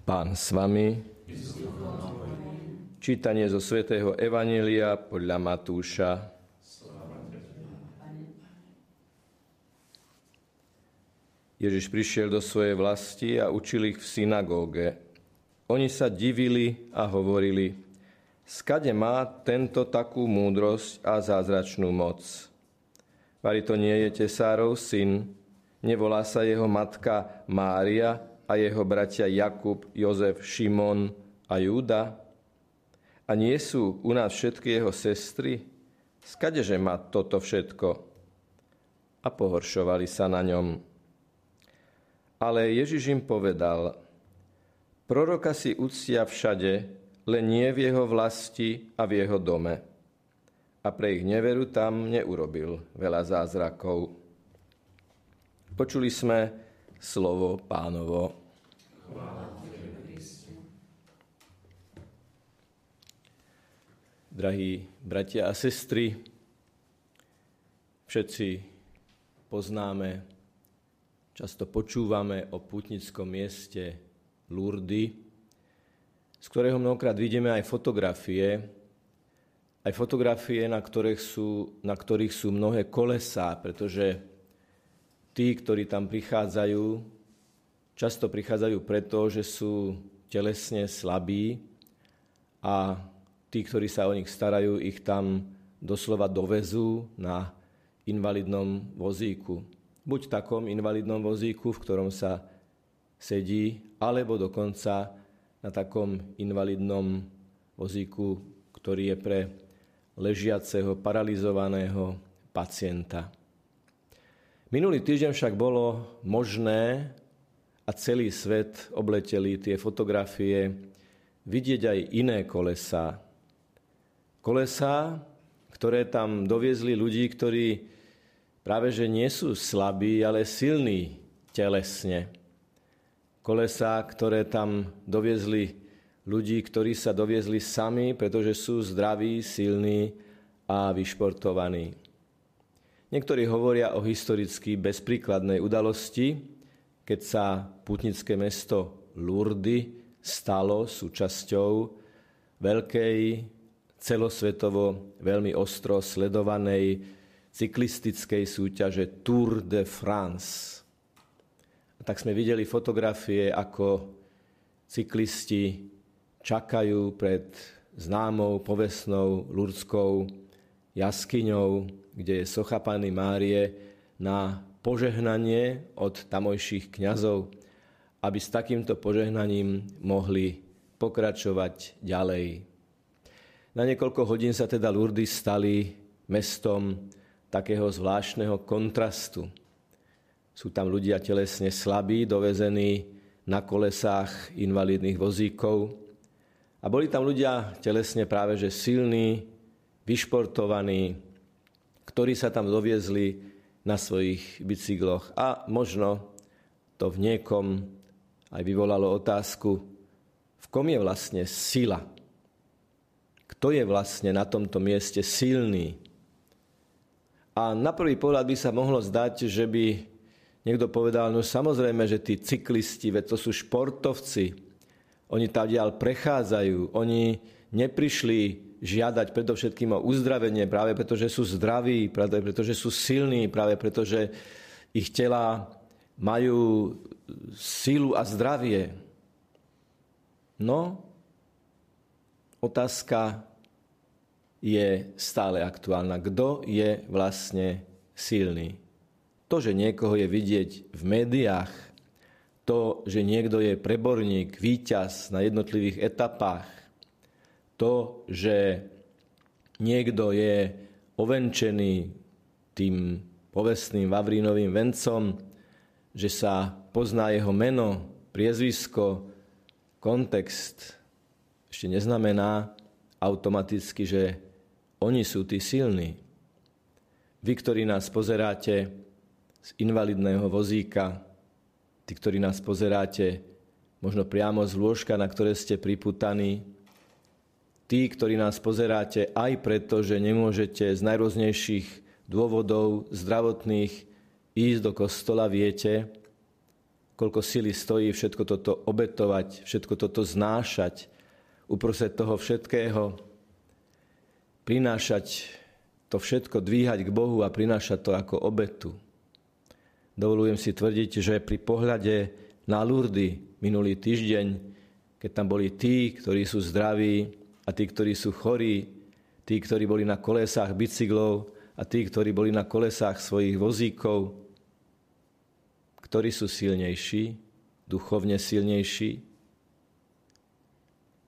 Pán s vami. Čítanie zo svätého Evanelia podľa Matúša. Ježiš prišiel do svojej vlasti a učil ich v synagóge. Oni sa divili a hovorili, skade má tento takú múdrosť a zázračnú moc. Vari to nie je tesárov syn, nevolá sa jeho matka Mária a jeho bratia Jakub, Jozef, Šimon a Júda? A nie sú u nás všetky jeho sestry? Skadeže má toto všetko? A pohoršovali sa na ňom. Ale Ježiš im povedal, proroka si uctia všade, len nie v jeho vlasti a v jeho dome. A pre ich neveru tam neurobil veľa zázrakov. Počuli sme slovo pánovo. Drahí bratia a sestry, všetci poznáme Často počúvame o putnickom mieste Lurdy, z ktorého mnohokrát vidíme aj fotografie, aj fotografie, na ktorých sú, na ktorých sú mnohé kolesá, pretože tí, ktorí tam prichádzajú, často prichádzajú preto, že sú telesne slabí a tí, ktorí sa o nich starajú, ich tam doslova dovezú na invalidnom vozíku buď v takom invalidnom vozíku, v ktorom sa sedí, alebo dokonca na takom invalidnom vozíku, ktorý je pre ležiaceho, paralizovaného pacienta. Minulý týždeň však bolo možné a celý svet obleteli tie fotografie vidieť aj iné kolesa. Kolesa, ktoré tam doviezli ľudí, ktorí práve že nie sú slabí, ale silní telesne. Kolesá, ktoré tam doviezli ľudí, ktorí sa doviezli sami, pretože sú zdraví, silní a vyšportovaní. Niektorí hovoria o historicky bezpríkladnej udalosti, keď sa putnické mesto Lurdy stalo súčasťou veľkej, celosvetovo veľmi ostro sledovanej cyklistickej súťaže Tour de France. A tak sme videli fotografie, ako cyklisti čakajú pred známou povestnou lurdskou jaskyňou, kde je socha Pány Márie na požehnanie od tamojších kňazov, aby s takýmto požehnaním mohli pokračovať ďalej. Na niekoľko hodín sa teda Lurdy stali mestom takého zvláštneho kontrastu. Sú tam ľudia telesne slabí, dovezení na kolesách invalidných vozíkov. A boli tam ľudia telesne práve že silní, vyšportovaní, ktorí sa tam doviezli na svojich bicykloch. A možno to v niekom aj vyvolalo otázku, v kom je vlastne sila? Kto je vlastne na tomto mieste silný? A na prvý pohľad by sa mohlo zdať, že by niekto povedal, no samozrejme, že tí cyklisti, veď to sú športovci, oni tam dial prechádzajú, oni neprišli žiadať predovšetkým o uzdravenie, práve preto, že sú zdraví, práve preto, že sú silní, práve preto, že ich tela majú sílu a zdravie. No, otázka je stále aktuálna. Kto je vlastne silný? To, že niekoho je vidieť v médiách, to, že niekto je preborník, víťaz na jednotlivých etapách, to, že niekto je ovenčený tým povestným Vavrínovým vencom, že sa pozná jeho meno, priezvisko, kontext, ešte neznamená automaticky, že oni sú tí silní. Vy, ktorí nás pozeráte z invalidného vozíka, tí, ktorí nás pozeráte možno priamo z lôžka, na ktoré ste priputaní, tí, ktorí nás pozeráte aj preto, že nemôžete z najrôznejších dôvodov zdravotných ísť do kostola, viete, koľko sily stojí všetko toto obetovať, všetko toto znášať, uprostred toho všetkého prinášať to všetko, dvíhať k Bohu a prinášať to ako obetu. Dovolujem si tvrdiť, že pri pohľade na Lurdy minulý týždeň, keď tam boli tí, ktorí sú zdraví a tí, ktorí sú chorí, tí, ktorí boli na kolesách bicyklov a tí, ktorí boli na kolesách svojich vozíkov, ktorí sú silnejší, duchovne silnejší.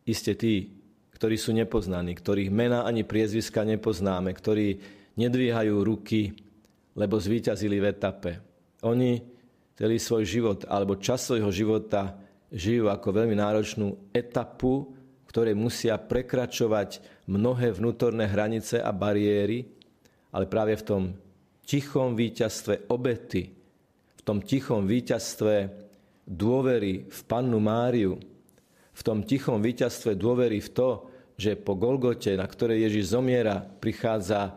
Isté tí, ktorí sú nepoznaní, ktorých mena ani priezviska nepoznáme, ktorí nedvíhajú ruky, lebo zvíťazili v etape. Oni celý svoj život alebo čas svojho života žijú ako veľmi náročnú etapu, ktoré musia prekračovať mnohé vnútorné hranice a bariéry, ale práve v tom tichom víťazstve obety, v tom tichom víťazstve dôvery v Pannu Máriu, v tom tichom víťazstve dôvery v to, že po Golgote, na ktorej Ježiš zomiera, prichádza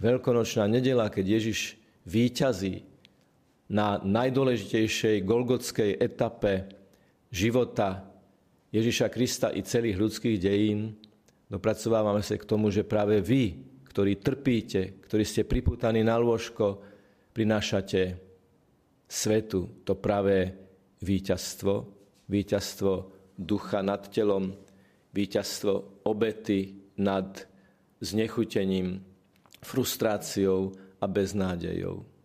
veľkonočná nedela, keď Ježiš výťazí na najdôležitejšej golgotskej etape života Ježiša Krista i celých ľudských dejín, dopracovávame sa k tomu, že práve vy, ktorí trpíte, ktorí ste priputaní na lôžko, prinášate svetu to pravé víťazstvo, víťazstvo ducha nad telom, víťazstvo obety nad znechutením, frustráciou a beznádejou.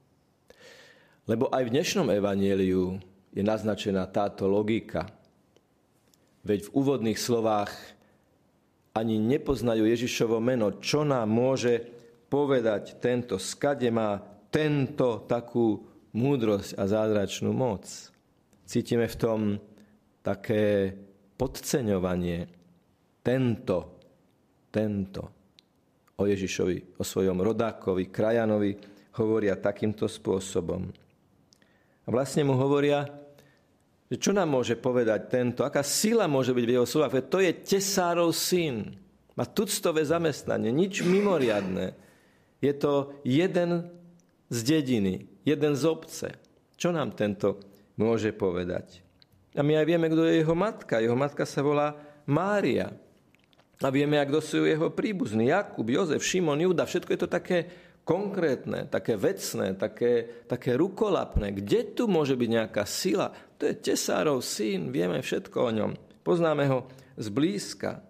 Lebo aj v dnešnom evanieliu je naznačená táto logika. Veď v úvodných slovách ani nepoznajú Ježišovo meno, čo nám môže povedať tento, skade má tento takú múdrosť a zázračnú moc. Cítime v tom také podceňovanie tento, tento o Ježišovi, o svojom rodákovi, krajanovi hovoria takýmto spôsobom. A vlastne mu hovoria, že čo nám môže povedať tento, aká sila môže byť v jeho slovách, to je tesárov syn, má tuctové zamestnanie, nič mimoriadné. Je to jeden z dediny, jeden z obce. Čo nám tento môže povedať? A my aj vieme, kto je jeho matka. Jeho matka sa volá Mária. A vieme, kto sú jeho príbuzní. Jakub, Jozef, Šimon, Juda. Všetko je to také konkrétne, také vecné, také, také rukolapné. Kde tu môže byť nejaká sila? To je tesárov syn, vieme všetko o ňom. Poznáme ho zblízka.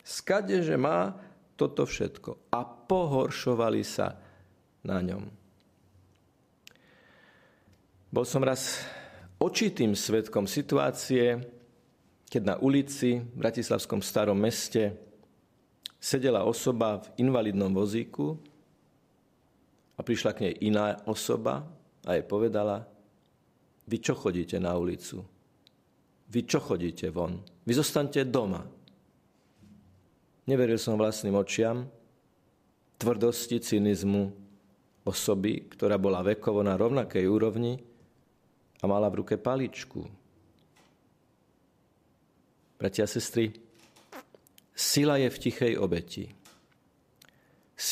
Skade, že má toto všetko. A pohoršovali sa na ňom. Bol som raz očitým svetkom situácie, keď na ulici v Bratislavskom starom meste sedela osoba v invalidnom vozíku a prišla k nej iná osoba a jej povedala, vy čo chodíte na ulicu? Vy čo chodíte von? Vy zostaňte doma. Neveril som vlastným očiam, tvrdosti, cynizmu osoby, ktorá bola vekovo na rovnakej úrovni a mala v ruke paličku. Bratia a sestry, Sila je v tichej obeti.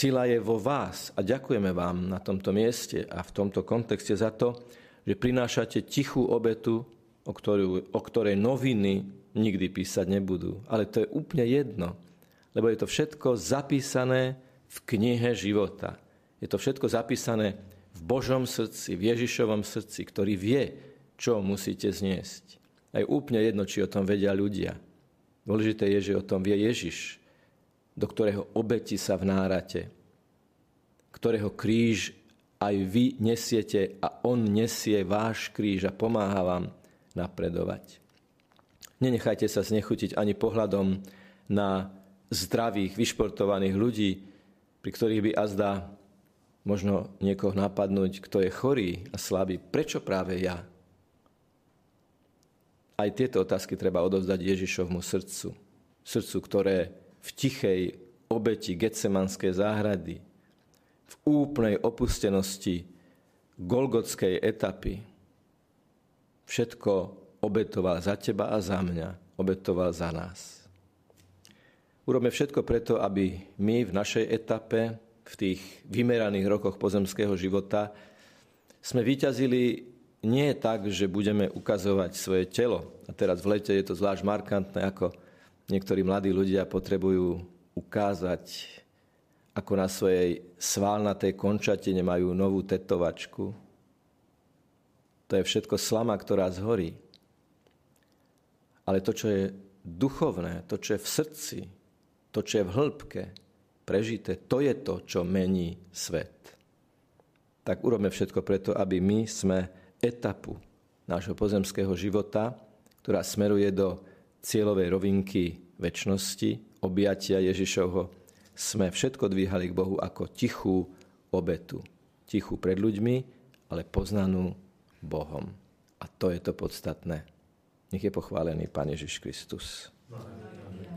Sila je vo vás a ďakujeme vám na tomto mieste a v tomto kontexte za to, že prinášate tichú obetu, o, ktorú, o ktorej noviny nikdy písať nebudú. Ale to je úplne jedno, lebo je to všetko zapísané v knihe života. Je to všetko zapísané v Božom srdci, v Ježišovom srdci, ktorý vie, čo musíte zniesť. A je úplne jedno, či o tom vedia ľudia. Dôležité je, že o tom vie Ježiš, do ktorého obeti sa vnárate, ktorého kríž aj vy nesiete a on nesie váš kríž a pomáha vám napredovať. Nenechajte sa znechutiť ani pohľadom na zdravých, vyšportovaných ľudí, pri ktorých by azda možno niekoho napadnúť, kto je chorý a slabý. Prečo práve ja? Aj tieto otázky treba odovzdať Ježišovmu srdcu. Srdcu, ktoré v tichej obeti Getsemanskej záhrady, v úplnej opustenosti Golgotskej etapy všetko obetoval za teba a za mňa, obetoval za nás. Urobme všetko preto, aby my v našej etape, v tých vymeraných rokoch pozemského života, sme vyťazili nie tak, že budeme ukazovať svoje telo. A teraz v lete je to zvlášť markantné, ako niektorí mladí ľudia potrebujú ukázať, ako na svojej sválnatej končatine majú novú tetovačku. To je všetko slama, ktorá zhorí. Ale to, čo je duchovné, to, čo je v srdci, to, čo je v hĺbke, prežité, to je to, čo mení svet. Tak urobme všetko preto, aby my sme etapu nášho pozemského života, ktorá smeruje do cieľovej rovinky väčšnosti, objatia Ježišovho, sme všetko dvíhali k Bohu ako tichú obetu. Tichú pred ľuďmi, ale poznanú Bohom. A to je to podstatné. Nech je pochválený Pán Ježiš Kristus. Amen.